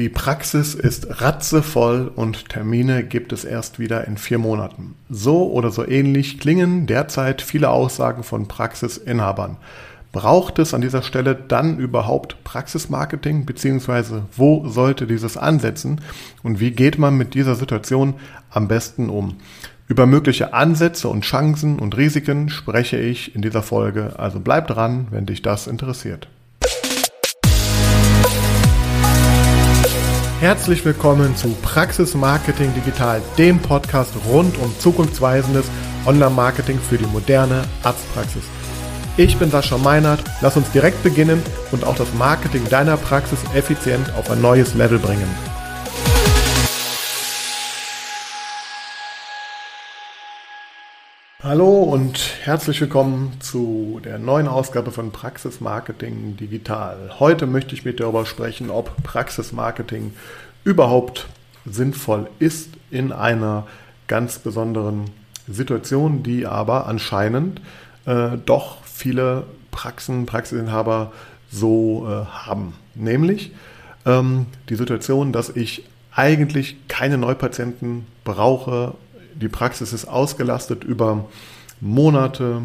Die Praxis ist ratzevoll und Termine gibt es erst wieder in vier Monaten. So oder so ähnlich klingen derzeit viele Aussagen von Praxisinhabern. Braucht es an dieser Stelle dann überhaupt Praxismarketing, beziehungsweise wo sollte dieses ansetzen und wie geht man mit dieser Situation am besten um? Über mögliche Ansätze und Chancen und Risiken spreche ich in dieser Folge, also bleib dran, wenn dich das interessiert. Herzlich willkommen zu Praxis Marketing Digital, dem Podcast rund um zukunftsweisendes Online-Marketing für die moderne Arztpraxis. Ich bin Sascha Meinert, lass uns direkt beginnen und auch das Marketing deiner Praxis effizient auf ein neues Level bringen. Hallo und herzlich willkommen zu der neuen Ausgabe von Praxis Marketing Digital. Heute möchte ich mit dir darüber sprechen, ob Praxis Marketing überhaupt sinnvoll ist in einer ganz besonderen Situation, die aber anscheinend äh, doch viele Praxen, Praxisinhaber so äh, haben. Nämlich ähm, die Situation, dass ich eigentlich keine Neupatienten brauche die Praxis ist ausgelastet über Monate,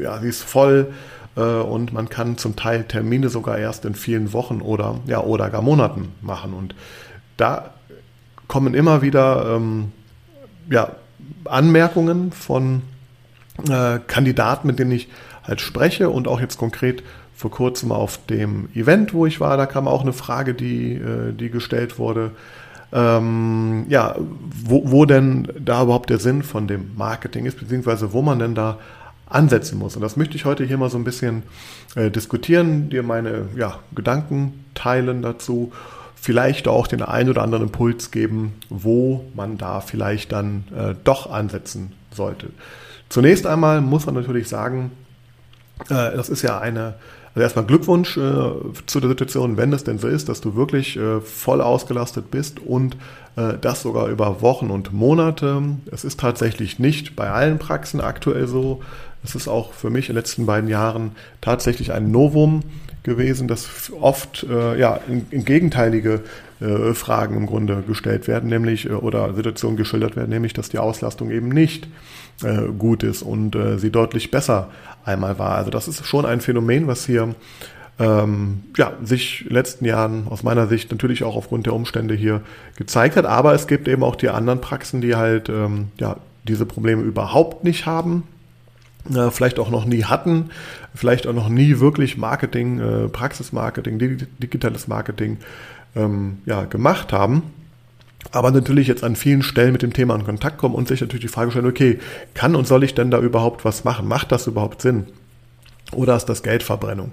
ja, sie ist voll äh, und man kann zum Teil Termine sogar erst in vielen Wochen oder, ja, oder gar Monaten machen. Und da kommen immer wieder ähm, ja, Anmerkungen von äh, Kandidaten, mit denen ich halt spreche und auch jetzt konkret vor kurzem auf dem Event, wo ich war, da kam auch eine Frage, die, äh, die gestellt wurde ähm, ja, wo, wo denn da überhaupt der Sinn von dem Marketing ist, beziehungsweise wo man denn da ansetzen muss. Und das möchte ich heute hier mal so ein bisschen äh, diskutieren, dir meine ja, Gedanken teilen dazu, vielleicht auch den einen oder anderen Impuls geben, wo man da vielleicht dann äh, doch ansetzen sollte. Zunächst einmal muss man natürlich sagen, äh, das ist ja eine also erstmal Glückwunsch äh, zu der Situation, wenn es denn so ist, dass du wirklich äh, voll ausgelastet bist und äh, das sogar über Wochen und Monate. Es ist tatsächlich nicht bei allen Praxen aktuell so. Es ist auch für mich in den letzten beiden Jahren tatsächlich ein Novum gewesen, dass oft äh, ja, in, in gegenteilige äh, Fragen im Grunde gestellt werden, nämlich äh, oder Situationen geschildert werden, nämlich dass die Auslastung eben nicht äh, gut ist und äh, sie deutlich besser einmal war. Also das ist schon ein Phänomen, was hier ähm, ja, sich in den letzten Jahren aus meiner Sicht natürlich auch aufgrund der Umstände hier gezeigt hat. Aber es gibt eben auch die anderen Praxen, die halt ähm, ja, diese Probleme überhaupt nicht haben. Äh, vielleicht auch noch nie hatten, vielleicht auch noch nie wirklich Marketing, Praxismarketing, digitales Marketing ähm, ja, gemacht haben aber natürlich jetzt an vielen Stellen mit dem Thema in Kontakt kommen und sich natürlich die Frage stellen, okay, kann und soll ich denn da überhaupt was machen? Macht das überhaupt Sinn? Oder ist das Geldverbrennung?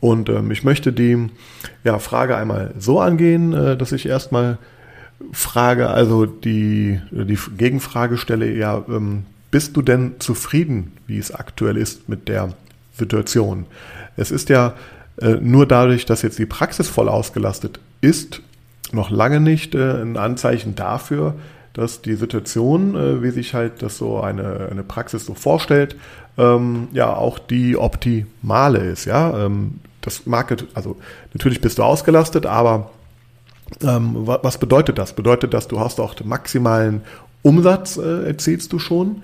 Und ähm, ich möchte die ja, Frage einmal so angehen, äh, dass ich erstmal frage, also die, die Gegenfrage stelle, ja, ähm, bist du denn zufrieden, wie es aktuell ist mit der Situation? Es ist ja äh, nur dadurch, dass jetzt die Praxis voll ausgelastet ist, noch lange nicht äh, ein Anzeichen dafür, dass die Situation, äh, wie sich halt das so eine, eine Praxis so vorstellt, ähm, ja auch die optimale ist. Ja, ähm, das Market, also natürlich bist du ausgelastet, aber ähm, was bedeutet das? Bedeutet das, du hast auch den maximalen Umsatz äh, erzielst du schon?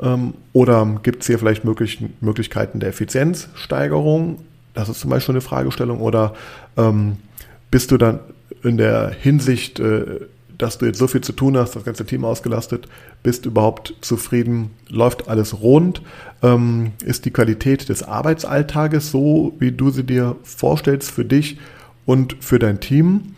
Ähm, oder gibt es hier vielleicht möglich, Möglichkeiten der Effizienzsteigerung? Das ist zum Beispiel eine Fragestellung. Oder ähm, bist du dann in der Hinsicht, äh, dass du jetzt so viel zu tun hast, das ganze Team ausgelastet, bist überhaupt zufrieden, läuft alles rund, ähm, ist die Qualität des Arbeitsalltages so, wie du sie dir vorstellst für dich und für dein Team?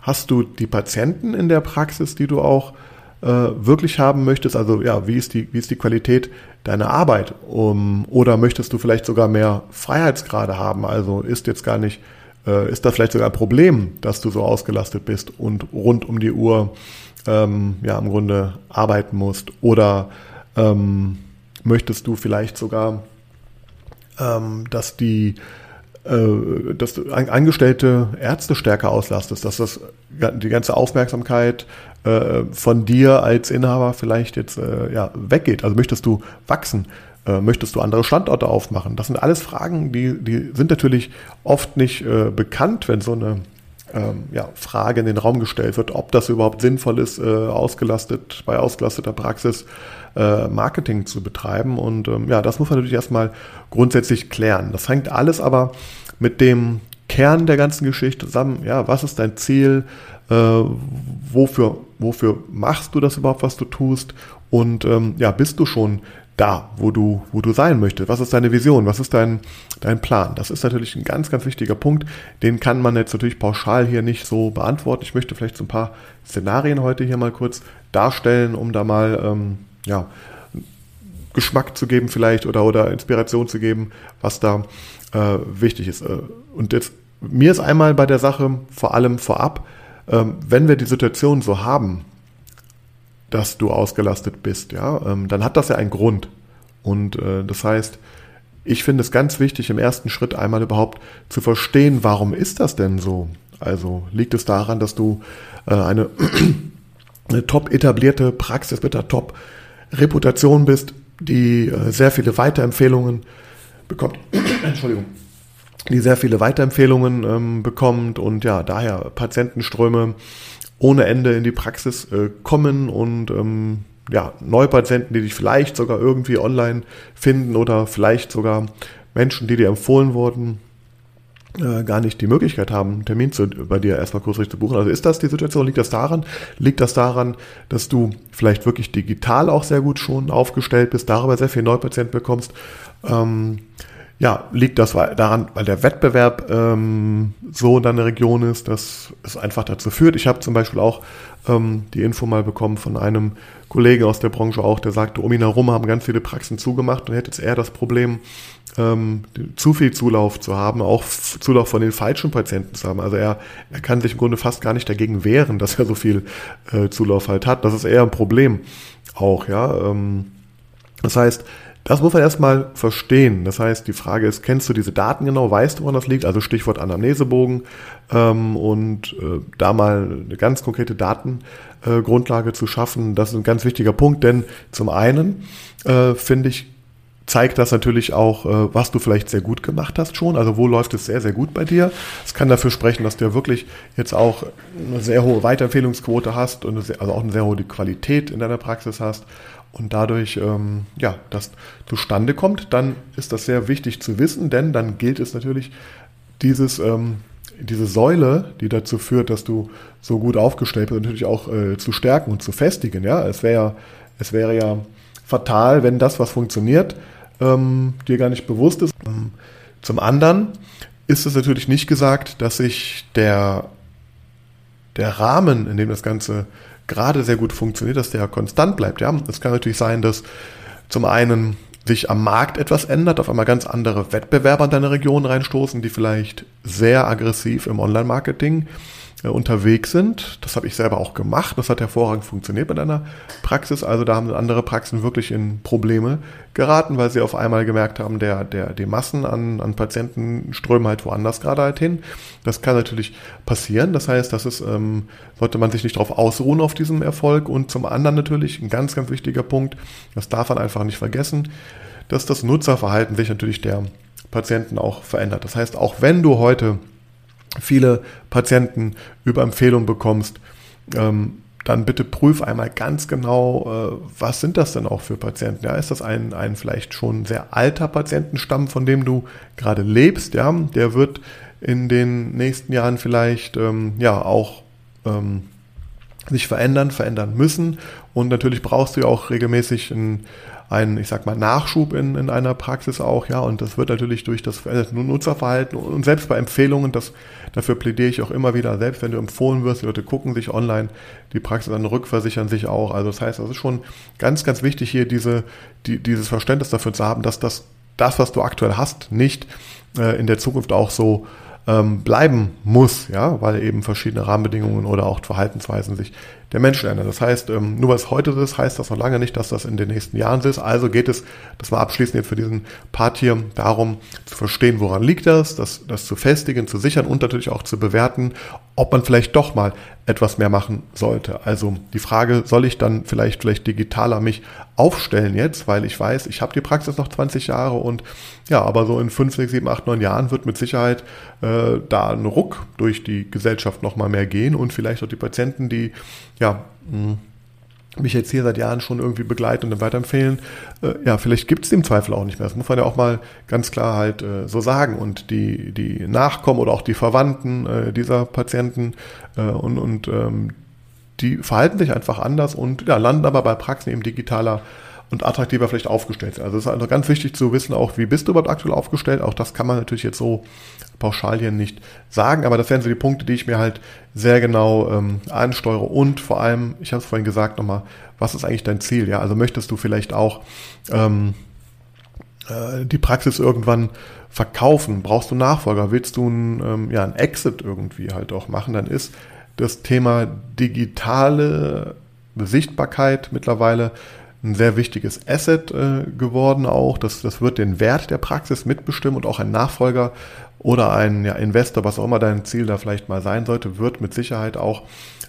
Hast du die Patienten in der Praxis, die du auch äh, wirklich haben möchtest? Also ja, wie ist die, wie ist die Qualität deiner Arbeit? Um, oder möchtest du vielleicht sogar mehr Freiheitsgrade haben? Also ist jetzt gar nicht äh, ist das vielleicht sogar ein Problem, dass du so ausgelastet bist und rund um die Uhr ähm, ja im Grunde arbeiten musst? Oder ähm, möchtest du vielleicht sogar, ähm, dass die äh, dass du angestellte Ärzte stärker auslastest, dass das die ganze Aufmerksamkeit äh, von dir als Inhaber vielleicht jetzt äh, ja, weggeht. Also möchtest du wachsen? Äh, möchtest du andere Standorte aufmachen? Das sind alles Fragen, die, die sind natürlich oft nicht äh, bekannt, wenn so eine ähm, ja, Frage in den Raum gestellt wird, ob das überhaupt sinnvoll ist, äh, ausgelastet, bei ausgelasteter Praxis äh, Marketing zu betreiben. Und ähm, ja, das muss man natürlich erstmal grundsätzlich klären. Das hängt alles aber mit dem Kern der ganzen Geschichte zusammen. Ja, was ist dein Ziel? Äh, wofür, wofür machst du das überhaupt, was du tust? Und ähm, ja, bist du schon da, wo du, wo du sein möchtest? Was ist deine Vision? Was ist dein, dein Plan? Das ist natürlich ein ganz, ganz wichtiger Punkt. Den kann man jetzt natürlich pauschal hier nicht so beantworten. Ich möchte vielleicht so ein paar Szenarien heute hier mal kurz darstellen, um da mal ähm, ja, Geschmack zu geben vielleicht oder, oder Inspiration zu geben, was da äh, wichtig ist. Äh, und jetzt, mir ist einmal bei der Sache vor allem vorab, ähm, wenn wir die Situation so haben, dass du ausgelastet bist, ja, ähm, dann hat das ja einen Grund. Und äh, das heißt, ich finde es ganz wichtig, im ersten Schritt einmal überhaupt zu verstehen, warum ist das denn so? Also liegt es daran, dass du äh, eine, eine top etablierte Praxis mit einer top Reputation bist, die äh, sehr viele Weiterempfehlungen bekommt. Entschuldigung. Die sehr viele Weiterempfehlungen ähm, bekommt und ja, daher Patientenströme ohne Ende in die Praxis äh, kommen und ähm, ja, Neupatienten, die dich vielleicht sogar irgendwie online finden oder vielleicht sogar Menschen, die dir empfohlen wurden, äh, gar nicht die Möglichkeit haben, einen Termin zu, bei dir erstmal kurzfristig zu buchen. Also ist das die Situation? Liegt das daran? Liegt das daran, dass du vielleicht wirklich digital auch sehr gut schon aufgestellt bist, darüber sehr viel Neupatienten bekommst? Ähm, ja, liegt das daran, weil der Wettbewerb ähm, so in deiner Region ist, dass es einfach dazu führt. Ich habe zum Beispiel auch ähm, die Info mal bekommen von einem Kollegen aus der Branche auch, der sagte, um ihn herum haben ganz viele Praxen zugemacht und hätte jetzt eher das Problem, ähm, zu viel Zulauf zu haben, auch Zulauf von den falschen Patienten zu haben. Also er, er kann sich im Grunde fast gar nicht dagegen wehren, dass er so viel äh, Zulauf halt hat. Das ist eher ein Problem auch, ja. Ähm, das heißt, das muss man erstmal verstehen. Das heißt, die Frage ist, kennst du diese Daten genau? Weißt du, woran das liegt? Also Stichwort Anamnesebogen ähm, und äh, da mal eine ganz konkrete Datengrundlage äh, zu schaffen, das ist ein ganz wichtiger Punkt, denn zum einen äh, finde ich, zeigt das natürlich auch, äh, was du vielleicht sehr gut gemacht hast schon. Also wo läuft es sehr, sehr gut bei dir. Es kann dafür sprechen, dass du ja wirklich jetzt auch eine sehr hohe Weiterempfehlungsquote hast und also auch eine sehr hohe Qualität in deiner Praxis hast und dadurch ähm, ja, das zustande kommt, dann ist das sehr wichtig zu wissen, denn dann gilt es natürlich, dieses, ähm, diese Säule, die dazu führt, dass du so gut aufgestellt bist, natürlich auch äh, zu stärken und zu festigen. Ja? Es wäre es wäre ja fatal, wenn das, was funktioniert, ähm, dir gar nicht bewusst ist. Ähm, zum anderen ist es natürlich nicht gesagt, dass sich der, der Rahmen, in dem das Ganze gerade sehr gut funktioniert, dass der konstant bleibt. Ja, es kann natürlich sein, dass zum einen sich am Markt etwas ändert, auf einmal ganz andere Wettbewerber in deine Region reinstoßen, die vielleicht sehr aggressiv im Online-Marketing äh, unterwegs sind. Das habe ich selber auch gemacht. Das hat hervorragend funktioniert mit einer Praxis. Also da haben andere Praxen wirklich in Probleme geraten, weil sie auf einmal gemerkt haben, der, der, die Massen an, an Patienten strömen halt woanders gerade halt hin. Das kann natürlich passieren. Das heißt, das ist, ähm, sollte man sich nicht darauf ausruhen auf diesem Erfolg. Und zum anderen natürlich ein ganz, ganz wichtiger Punkt, das darf man einfach nicht vergessen, dass das Nutzerverhalten sich natürlich der Patienten auch verändert. Das heißt, auch wenn du heute viele Patienten über Empfehlung bekommst, ähm, dann bitte prüf einmal ganz genau, äh, was sind das denn auch für Patienten? Ja, ist das ein, ein vielleicht schon sehr alter Patientenstamm, von dem du gerade lebst? Ja, der wird in den nächsten Jahren vielleicht ähm, ja auch ähm, sich verändern, verändern müssen. Und natürlich brauchst du ja auch regelmäßig ein einen, ich sag mal, Nachschub in, in einer Praxis auch, ja, und das wird natürlich durch das Nutzerverhalten und selbst bei Empfehlungen, das, dafür plädiere ich auch immer wieder, selbst wenn du empfohlen wirst, die Leute gucken sich online die Praxis an, rückversichern sich auch. Also das heißt, das ist schon ganz, ganz wichtig hier diese, die, dieses Verständnis dafür zu haben, dass das, das, was du aktuell hast, nicht äh, in der Zukunft auch so ähm, bleiben muss, ja, weil eben verschiedene Rahmenbedingungen oder auch Verhaltensweisen sich der Menschen ändern. Das heißt, ähm, nur es heute ist, heißt das noch lange nicht, dass das in den nächsten Jahren ist. Also geht es, das mal abschließend jetzt für diesen Part hier, darum zu verstehen, woran liegt das, das, das zu festigen, zu sichern und natürlich auch zu bewerten, ob man vielleicht doch mal etwas mehr machen sollte. Also die Frage, soll ich dann vielleicht vielleicht digitaler mich aufstellen jetzt, weil ich weiß, ich habe die Praxis noch 20 Jahre und ja, aber so in 5, 6, 7, 8, 9 Jahren wird mit Sicherheit äh, da ein Ruck durch die Gesellschaft nochmal mehr gehen und vielleicht auch die Patienten, die ja mh, mich jetzt hier seit Jahren schon irgendwie begleiten und dann weiterempfehlen, äh, ja, vielleicht gibt es den Zweifel auch nicht mehr. Das muss man ja auch mal ganz klar halt äh, so sagen. Und die, die Nachkommen oder auch die Verwandten äh, dieser Patienten äh, und, und ähm, die verhalten sich einfach anders und ja, landen aber bei Praxen eben digitaler und attraktiver vielleicht aufgestellt sind. Also es ist also ganz wichtig zu wissen, auch wie bist du überhaupt aktuell aufgestellt. Auch das kann man natürlich jetzt so pauschal hier nicht sagen, aber das wären so die Punkte, die ich mir halt sehr genau ähm, ansteuere. Und vor allem, ich habe es vorhin gesagt nochmal, was ist eigentlich dein Ziel? Ja, also möchtest du vielleicht auch ähm, äh, die Praxis irgendwann verkaufen? Brauchst du Nachfolger? Willst du ein, ähm, ja, ein Exit irgendwie halt auch machen? Dann ist das Thema digitale Sichtbarkeit mittlerweile ein sehr wichtiges Asset äh, geworden auch. Das, das wird den Wert der Praxis mitbestimmen und auch ein Nachfolger oder ein ja, Investor, was auch immer dein Ziel da vielleicht mal sein sollte, wird mit Sicherheit auch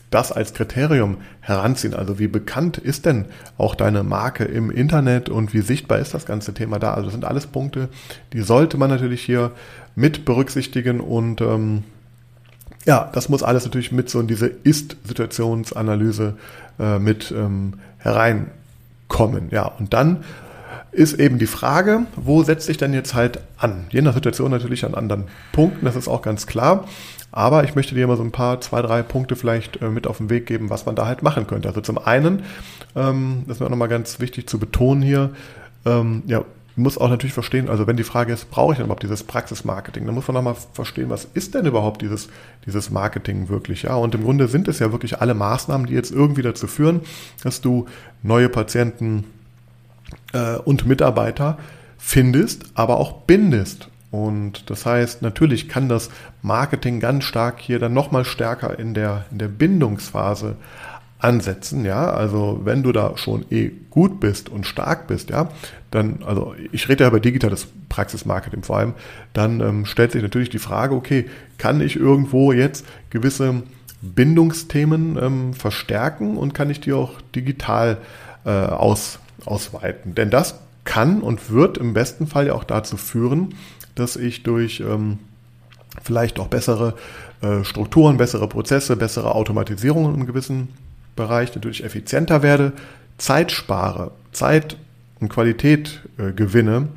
das als Kriterium heranziehen. Also wie bekannt ist denn auch deine Marke im Internet und wie sichtbar ist das ganze Thema da? Also das sind alles Punkte, die sollte man natürlich hier mit berücksichtigen und ähm, ja, das muss alles natürlich mit so in diese Ist-Situationsanalyse äh, mit ähm, herein kommen. Ja, und dann ist eben die Frage, wo setze ich denn jetzt halt an? Je nach Situation natürlich an anderen Punkten, das ist auch ganz klar. Aber ich möchte dir mal so ein paar, zwei, drei Punkte vielleicht äh, mit auf den Weg geben, was man da halt machen könnte. Also zum einen, ähm, das ist mir auch nochmal ganz wichtig zu betonen hier, ähm, ja, muss auch natürlich verstehen, also wenn die Frage ist, brauche ich denn überhaupt dieses Praxismarketing, dann muss man nochmal verstehen, was ist denn überhaupt dieses, dieses Marketing wirklich, ja? Und im Grunde sind es ja wirklich alle Maßnahmen, die jetzt irgendwie dazu führen, dass du neue Patienten äh, und Mitarbeiter findest, aber auch bindest. Und das heißt, natürlich kann das Marketing ganz stark hier dann nochmal stärker in der, in der Bindungsphase ansetzen, ja, also wenn du da schon eh gut bist und stark bist, ja, dann, also ich rede ja über digitales Praxismarketing vor allem, dann ähm, stellt sich natürlich die Frage, okay, kann ich irgendwo jetzt gewisse Bindungsthemen ähm, verstärken und kann ich die auch digital äh, aus, ausweiten? Denn das kann und wird im besten Fall ja auch dazu führen, dass ich durch ähm, vielleicht auch bessere äh, Strukturen, bessere Prozesse, bessere Automatisierungen im gewissen Bereich natürlich effizienter werde, Zeit spare, Zeit und Qualität äh, gewinne.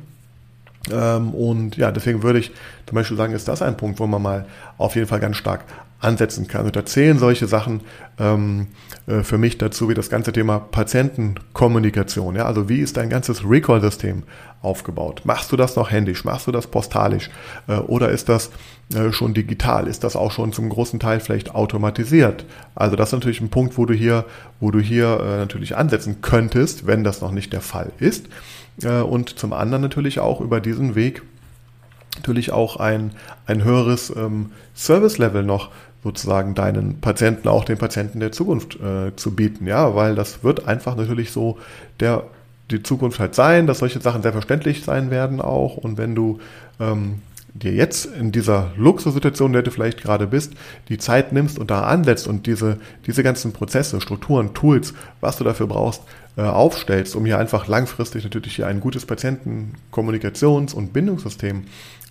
Ähm, und ja, deswegen würde ich zum Beispiel sagen, ist das ein Punkt, wo man mal auf jeden Fall ganz stark ansetzen kann. Und da zählen solche Sachen ähm, äh, für mich dazu wie das ganze Thema Patientenkommunikation. Ja? Also wie ist dein ganzes Recall-System aufgebaut? Machst du das noch händisch? Machst du das postalisch? Äh, oder ist das äh, schon digital? Ist das auch schon zum großen Teil vielleicht automatisiert? Also das ist natürlich ein Punkt, wo du hier, wo du hier äh, natürlich ansetzen könntest, wenn das noch nicht der Fall ist. Äh, und zum anderen natürlich auch über diesen Weg natürlich auch ein, ein höheres ähm, Service-Level noch sozusagen deinen Patienten, auch den Patienten der Zukunft äh, zu bieten, ja, weil das wird einfach natürlich so der die Zukunft halt sein, dass solche Sachen selbstverständlich sein werden auch. Und wenn du ähm, dir jetzt in dieser Luxussituation, in der du vielleicht gerade bist, die Zeit nimmst und da ansetzt und diese, diese ganzen Prozesse, Strukturen, Tools, was du dafür brauchst, äh, aufstellst, um hier einfach langfristig natürlich hier ein gutes Patientenkommunikations- und Bindungssystem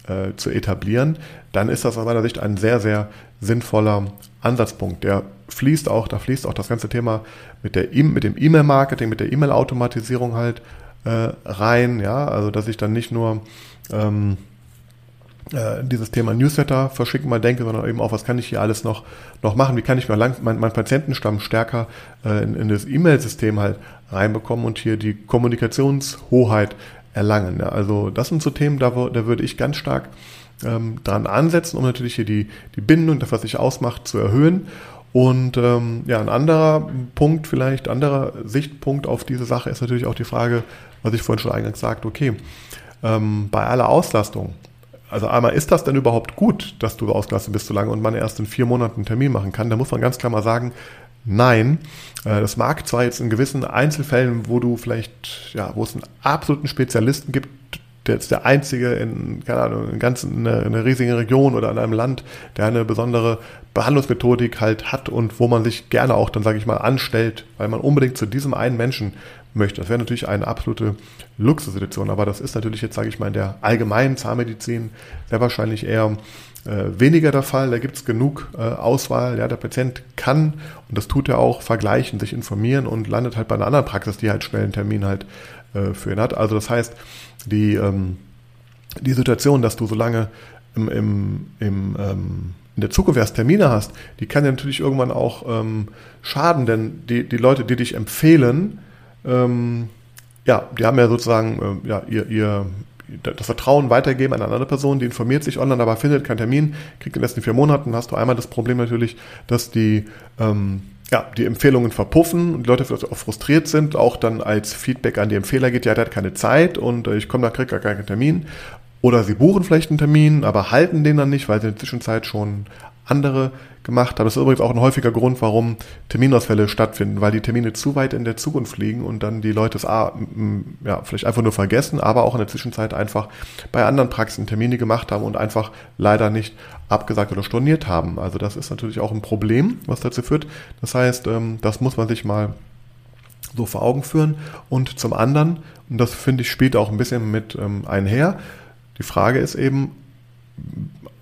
äh, zu etablieren, dann ist das aus meiner Sicht ein sehr, sehr sinnvoller Ansatzpunkt. Der fließt auch, da fließt auch das ganze Thema mit, der e mit dem E-Mail-Marketing, mit der E-Mail-Automatisierung halt äh, rein, ja, also dass ich dann nicht nur ähm, äh, dieses Thema Newsletter verschicken mal denke, sondern eben auch, was kann ich hier alles noch, noch machen, wie kann ich mal lang, mein, mein Patientenstamm stärker äh, in, in das E-Mail-System halt reinbekommen und hier die Kommunikationshoheit erlangen. Also das sind so Themen, da, da würde ich ganz stark ähm, dran ansetzen, um natürlich hier die, die Bindung, das, was sich ausmacht, zu erhöhen. Und ähm, ja, ein anderer Punkt, vielleicht anderer Sichtpunkt auf diese Sache ist natürlich auch die Frage, was ich vorhin schon eingangs sagte, okay, ähm, bei aller Auslastung, also einmal, ist das denn überhaupt gut, dass du ausgelastet bist so lange und man erst in vier Monaten einen Termin machen kann? Da muss man ganz klar mal sagen, nein. Äh, das mag zwar jetzt in gewissen Einzelfällen, wo du vielleicht, ja, wo es einen absoluten Spezialisten gibt, der ist der einzige in, keine Ahnung, in ganz in einer, in einer riesigen Region oder in einem Land, der eine besondere Behandlungsmethodik halt hat und wo man sich gerne auch dann, sage ich mal, anstellt, weil man unbedingt zu diesem einen Menschen möchte. Das wäre natürlich eine absolute Luxussituation, aber das ist natürlich jetzt, sage ich mal, in der allgemeinen Zahnmedizin sehr wahrscheinlich eher äh, weniger der Fall. Da gibt es genug äh, Auswahl. Ja, der Patient kann, und das tut er auch, vergleichen, sich informieren und landet halt bei einer anderen Praxis, die halt schnell einen Termin halt äh, für ihn hat. Also das heißt, die, ähm, die Situation, dass du so lange im, im, im ähm, in der Zukunft erst Termine hast, die kann ja natürlich irgendwann auch ähm, schaden, denn die, die Leute, die dich empfehlen, ähm, ja, die haben ja sozusagen äh, ja, ihr, ihr, das Vertrauen weitergeben an eine andere Person, die informiert sich online, aber findet keinen Termin, kriegt in den letzten vier Monaten, hast du einmal das Problem natürlich, dass die, ähm, ja, die Empfehlungen verpuffen und die Leute vielleicht auch frustriert sind, auch dann als Feedback an die Empfehler geht, ja, der hat keine Zeit und äh, ich komme da, kriege gar keinen Termin. Oder sie buchen vielleicht einen Termin, aber halten den dann nicht, weil sie in der Zwischenzeit schon andere gemacht haben. Das ist übrigens auch ein häufiger Grund, warum Terminausfälle stattfinden, weil die Termine zu weit in der Zukunft liegen und dann die Leute es A, ja, vielleicht einfach nur vergessen, aber auch in der Zwischenzeit einfach bei anderen Praxen Termine gemacht haben und einfach leider nicht abgesagt oder storniert haben. Also das ist natürlich auch ein Problem, was dazu führt. Das heißt, ähm, das muss man sich mal so vor Augen führen. Und zum anderen, und das finde ich spielt auch ein bisschen mit ähm, einher, die Frage ist eben,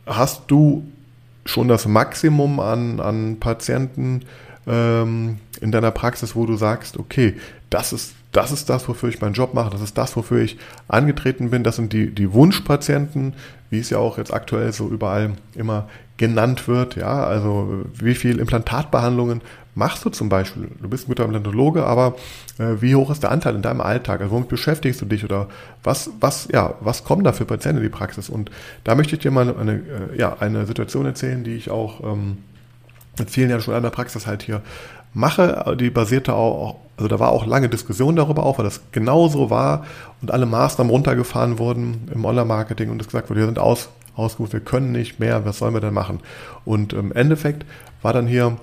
hast du schon das Maximum an, an Patienten ähm, in deiner Praxis, wo du sagst, okay, das ist, das ist das, wofür ich meinen Job mache, das ist das, wofür ich angetreten bin, das sind die, die Wunschpatienten, wie es ja auch jetzt aktuell so überall immer genannt wird, ja, also wie viel Implantatbehandlungen machst du zum Beispiel? Du bist guter Implantologe, aber äh, wie hoch ist der Anteil in deinem Alltag? Also womit beschäftigst du dich oder was, was, ja, was kommen da für Patienten in die Praxis? Und da möchte ich dir mal eine, äh, ja, eine Situation erzählen, die ich auch ähm, mit vielen Jahren schon in der Praxis halt hier mache. Die basierte auch, also da war auch lange Diskussion darüber auch, weil das genauso war und alle Maßnahmen runtergefahren wurden im Online-Marketing und es gesagt wurde, wir sind aus, ausgerufen, wir können nicht mehr, was sollen wir denn machen? Und im Endeffekt war dann hier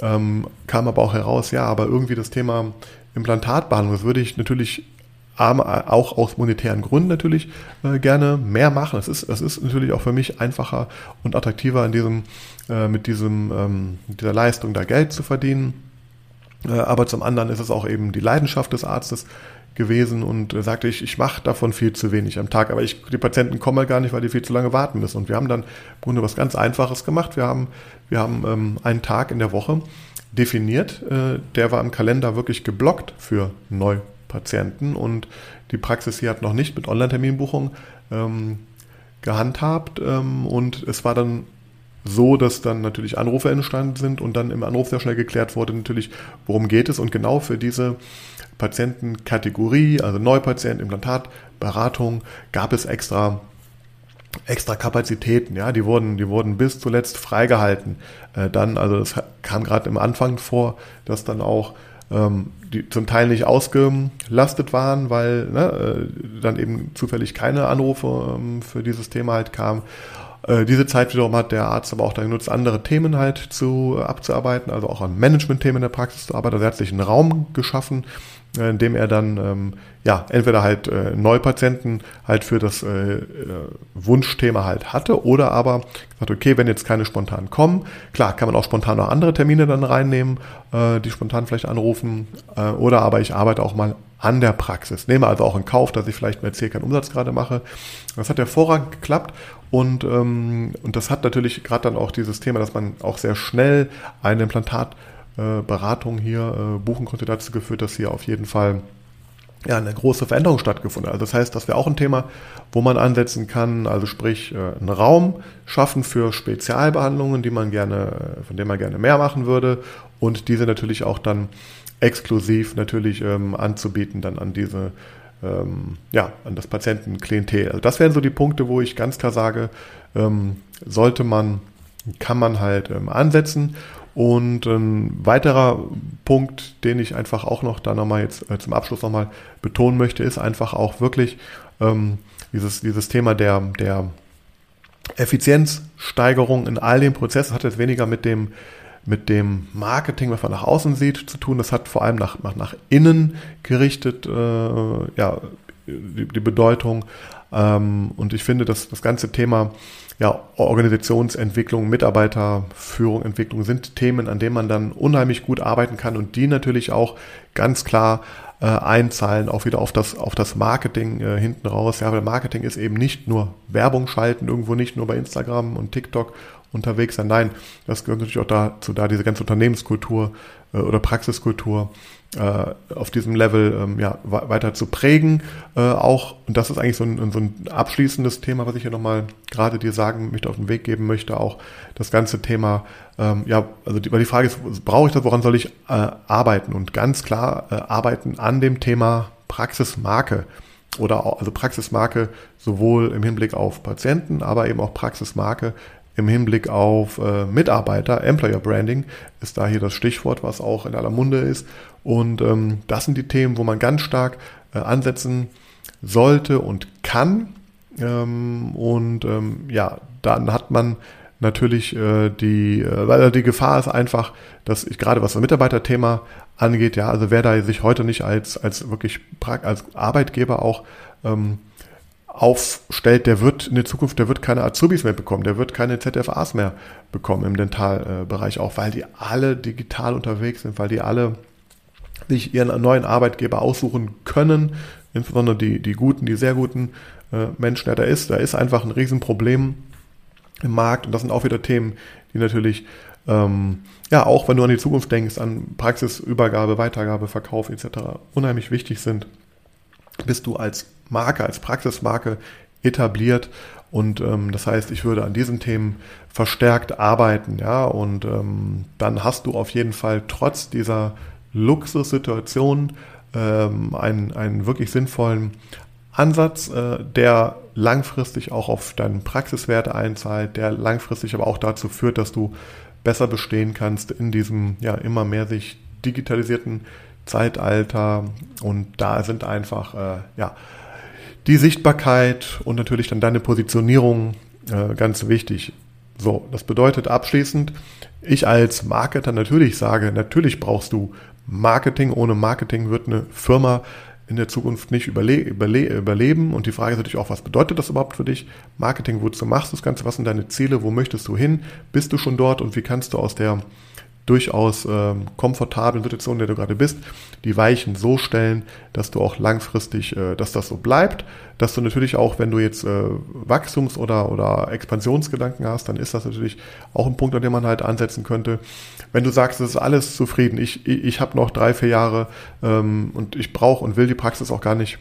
ähm, kam aber auch heraus, ja, aber irgendwie das Thema Implantatbehandlung, das würde ich natürlich auch aus monetären Gründen natürlich äh, gerne mehr machen. Es ist, es ist natürlich auch für mich einfacher und attraktiver in diesem, äh, mit diesem, ähm, dieser Leistung da Geld zu verdienen. Äh, aber zum anderen ist es auch eben die Leidenschaft des Arztes, gewesen und sagte, ich, ich mache davon viel zu wenig am Tag, aber ich, die Patienten kommen halt gar nicht, weil die viel zu lange warten müssen. Und wir haben dann im Grunde was ganz Einfaches gemacht. Wir haben, wir haben ähm, einen Tag in der Woche definiert, äh, der war im Kalender wirklich geblockt für Neupatienten. Und die Praxis hier hat noch nicht mit Online-Terminbuchung ähm, gehandhabt. Ähm, und es war dann so, dass dann natürlich Anrufe entstanden sind und dann im Anruf sehr schnell geklärt wurde natürlich, worum geht es. Und genau für diese Patientenkategorie, also Neupatient, Implantat, Beratung, gab es extra extra Kapazitäten, ja, die wurden, die wurden bis zuletzt freigehalten. Äh, dann, also das kam gerade im Anfang vor, dass dann auch ähm, die zum Teil nicht ausgelastet waren, weil ne, äh, dann eben zufällig keine Anrufe ähm, für dieses Thema halt kamen. Äh, diese Zeit wiederum hat der Arzt aber auch dann genutzt, andere Themen halt zu äh, abzuarbeiten, also auch an Management-Themen in der Praxis zu arbeiten. Also er hat sich einen Raum geschaffen, äh, indem er dann ähm, ja entweder halt äh, Neupatienten halt für das Wunschthema halt hatte oder aber gesagt, okay, wenn jetzt keine spontan kommen, klar kann man auch spontan noch andere Termine dann reinnehmen, die spontan vielleicht anrufen oder aber ich arbeite auch mal an der Praxis. Nehme also auch in Kauf, dass ich vielleicht mit C keinen Umsatz gerade mache. Das hat hervorragend geklappt und, ähm, und das hat natürlich gerade dann auch dieses Thema, dass man auch sehr schnell ein Implantat äh, hier äh, buchen konnte, dazu geführt, dass hier auf jeden Fall ja, eine große Veränderung stattgefunden hat. Also das heißt, das wäre auch ein Thema, wo man ansetzen kann, also sprich äh, einen Raum schaffen für Spezialbehandlungen, die man gerne, von denen man gerne mehr machen würde und diese natürlich auch dann exklusiv natürlich ähm, anzubieten dann an diese ähm, ja, an das Patientenklientel. Also das wären so die Punkte, wo ich ganz klar sage, ähm, sollte man, kann man halt ähm, ansetzen. Und ein weiterer Punkt, den ich einfach auch noch da nochmal jetzt äh, zum Abschluss nochmal betonen möchte, ist einfach auch wirklich ähm, dieses, dieses Thema der, der Effizienzsteigerung in all dem Prozess. Das hat jetzt weniger mit dem, mit dem Marketing, was man nach außen sieht, zu tun. Das hat vor allem nach, nach, nach innen gerichtet, äh, ja, die, die Bedeutung. Ähm, und ich finde, dass das ganze Thema ja, Organisationsentwicklung, Mitarbeiterführung, Entwicklung sind Themen, an denen man dann unheimlich gut arbeiten kann und die natürlich auch ganz klar äh, einzahlen, auch wieder auf das, auf das Marketing äh, hinten raus. Ja, weil Marketing ist eben nicht nur Werbung schalten, irgendwo nicht nur bei Instagram und TikTok unterwegs sein. Nein, das gehört natürlich auch dazu, da diese ganze Unternehmenskultur äh, oder Praxiskultur äh, auf diesem Level ähm, ja, weiter zu prägen. Äh, auch, und das ist eigentlich so ein, so ein abschließendes Thema, was ich hier nochmal gerade dir sagen möchte, auf den Weg geben möchte, auch das ganze Thema, ähm, ja, also die, weil die Frage ist, brauche ich das, woran soll ich äh, arbeiten? Und ganz klar äh, arbeiten an dem Thema Praxismarke oder auch, also Praxismarke sowohl im Hinblick auf Patienten, aber eben auch Praxismarke im Hinblick auf äh, Mitarbeiter, Employer Branding ist da hier das Stichwort, was auch in aller Munde ist. Und ähm, das sind die Themen, wo man ganz stark äh, ansetzen sollte und kann. Ähm, und ähm, ja, dann hat man natürlich äh, die, äh, weil die Gefahr ist einfach, dass ich gerade was das Mitarbeiterthema angeht, ja, also wer da sich heute nicht als, als wirklich als Arbeitgeber auch ähm, aufstellt, der wird in der Zukunft, der wird keine Azubis mehr bekommen, der wird keine ZFAs mehr bekommen im Dentalbereich auch, weil die alle digital unterwegs sind, weil die alle sich ihren neuen Arbeitgeber aussuchen können, insbesondere die, die guten, die sehr guten äh, Menschen, ja, da ist, da ist einfach ein Riesenproblem im Markt und das sind auch wieder Themen, die natürlich ähm, ja, auch wenn du an die Zukunft denkst, an Praxisübergabe, Weitergabe, Verkauf etc., unheimlich wichtig sind, bist du als Marke, als Praxismarke etabliert. Und ähm, das heißt, ich würde an diesen Themen verstärkt arbeiten, ja. Und ähm, dann hast du auf jeden Fall trotz dieser Luxussituation ähm, einen, einen wirklich sinnvollen Ansatz, äh, der langfristig auch auf deinen Praxiswerte einzahlt, der langfristig aber auch dazu führt, dass du besser bestehen kannst in diesem ja immer mehr sich digitalisierten Zeitalter. Und da sind einfach äh, ja die Sichtbarkeit und natürlich dann deine Positionierung äh, ganz wichtig. So, das bedeutet abschließend, ich als Marketer natürlich sage, natürlich brauchst du Marketing. Ohne Marketing wird eine Firma in der Zukunft nicht überle überle überleben. Und die Frage ist natürlich auch, was bedeutet das überhaupt für dich? Marketing, wozu machst du das Ganze? Was sind deine Ziele? Wo möchtest du hin? Bist du schon dort? Und wie kannst du aus der durchaus äh, komfortablen Situation, in der du gerade bist, die Weichen so stellen, dass du auch langfristig, äh, dass das so bleibt, dass du natürlich auch, wenn du jetzt äh, Wachstums- oder, oder Expansionsgedanken hast, dann ist das natürlich auch ein Punkt, an dem man halt ansetzen könnte. Wenn du sagst, es ist alles zufrieden, ich, ich, ich habe noch drei, vier Jahre ähm, und ich brauche und will die Praxis auch gar nicht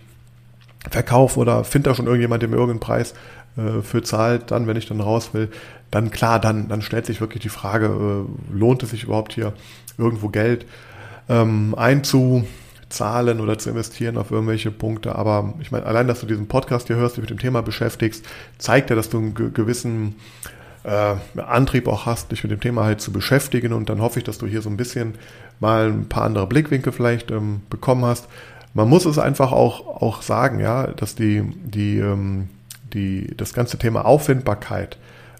verkaufen oder finde da schon irgendjemand, der mir irgendeinen Preis äh, für zahlt, dann, wenn ich dann raus will, dann klar, dann, dann stellt sich wirklich die Frage, äh, lohnt es sich überhaupt hier irgendwo Geld ähm, einzuzahlen oder zu investieren auf irgendwelche Punkte. Aber ich meine, allein, dass du diesen Podcast hier hörst, dich mit dem Thema beschäftigst, zeigt ja, dass du einen gewissen äh, Antrieb auch hast, dich mit dem Thema halt zu beschäftigen. Und dann hoffe ich, dass du hier so ein bisschen mal ein paar andere Blickwinkel vielleicht ähm, bekommen hast. Man muss es einfach auch, auch sagen, ja, dass die, die, ähm, die, das ganze Thema Auffindbarkeit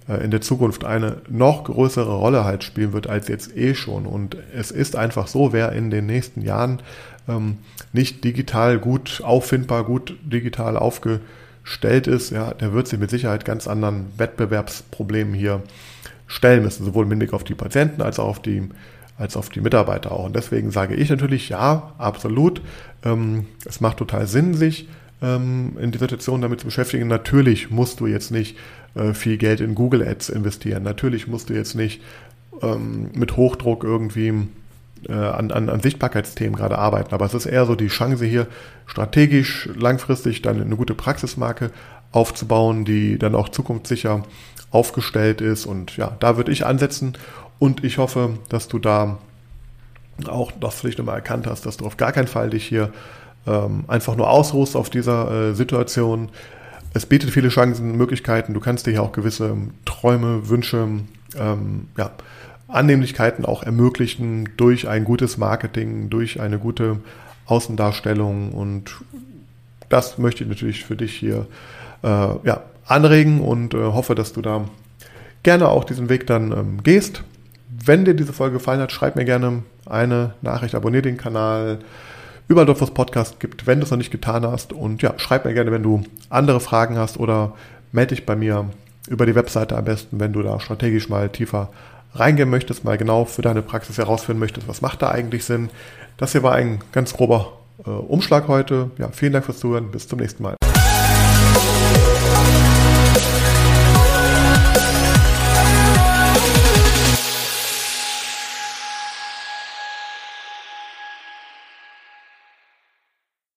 äh, in der Zukunft eine noch größere Rolle halt spielen wird als jetzt eh schon. Und es ist einfach so, wer in den nächsten Jahren ähm, nicht digital gut auffindbar, gut digital aufgestellt ist, ja, der wird sich mit Sicherheit ganz anderen Wettbewerbsproblemen hier stellen müssen, sowohl im Hinblick auf die Patienten als auch auf die als auf die Mitarbeiter auch. Und deswegen sage ich natürlich, ja, absolut. Ähm, es macht total Sinn, sich ähm, in die Situation damit zu beschäftigen. Natürlich musst du jetzt nicht äh, viel Geld in Google Ads investieren. Natürlich musst du jetzt nicht ähm, mit Hochdruck irgendwie äh, an, an, an Sichtbarkeitsthemen gerade arbeiten. Aber es ist eher so die Chance hier strategisch langfristig dann eine gute Praxismarke aufzubauen, die dann auch zukunftssicher aufgestellt ist. Und ja, da würde ich ansetzen. Und ich hoffe, dass du da auch das vielleicht nochmal erkannt hast, dass du auf gar keinen Fall dich hier ähm, einfach nur ausruhst auf dieser äh, Situation, es bietet viele Chancen, Möglichkeiten. Du kannst dir ja auch gewisse Träume, Wünsche, ähm, ja, Annehmlichkeiten auch ermöglichen durch ein gutes Marketing, durch eine gute Außendarstellung. Und das möchte ich natürlich für dich hier äh, ja, anregen und äh, hoffe, dass du da gerne auch diesen Weg dann ähm, gehst. Wenn dir diese Folge gefallen hat, schreib mir gerne eine Nachricht, abonniere den Kanal, überall dort, wo es Podcast gibt, wenn du es noch nicht getan hast. Und ja, schreib mir gerne, wenn du andere Fragen hast oder melde dich bei mir über die Webseite am besten, wenn du da strategisch mal tiefer reingehen möchtest, mal genau für deine Praxis herausfinden möchtest, was macht da eigentlich Sinn. Das hier war ein ganz grober äh, Umschlag heute. Ja, vielen Dank fürs Zuhören. Bis zum nächsten Mal.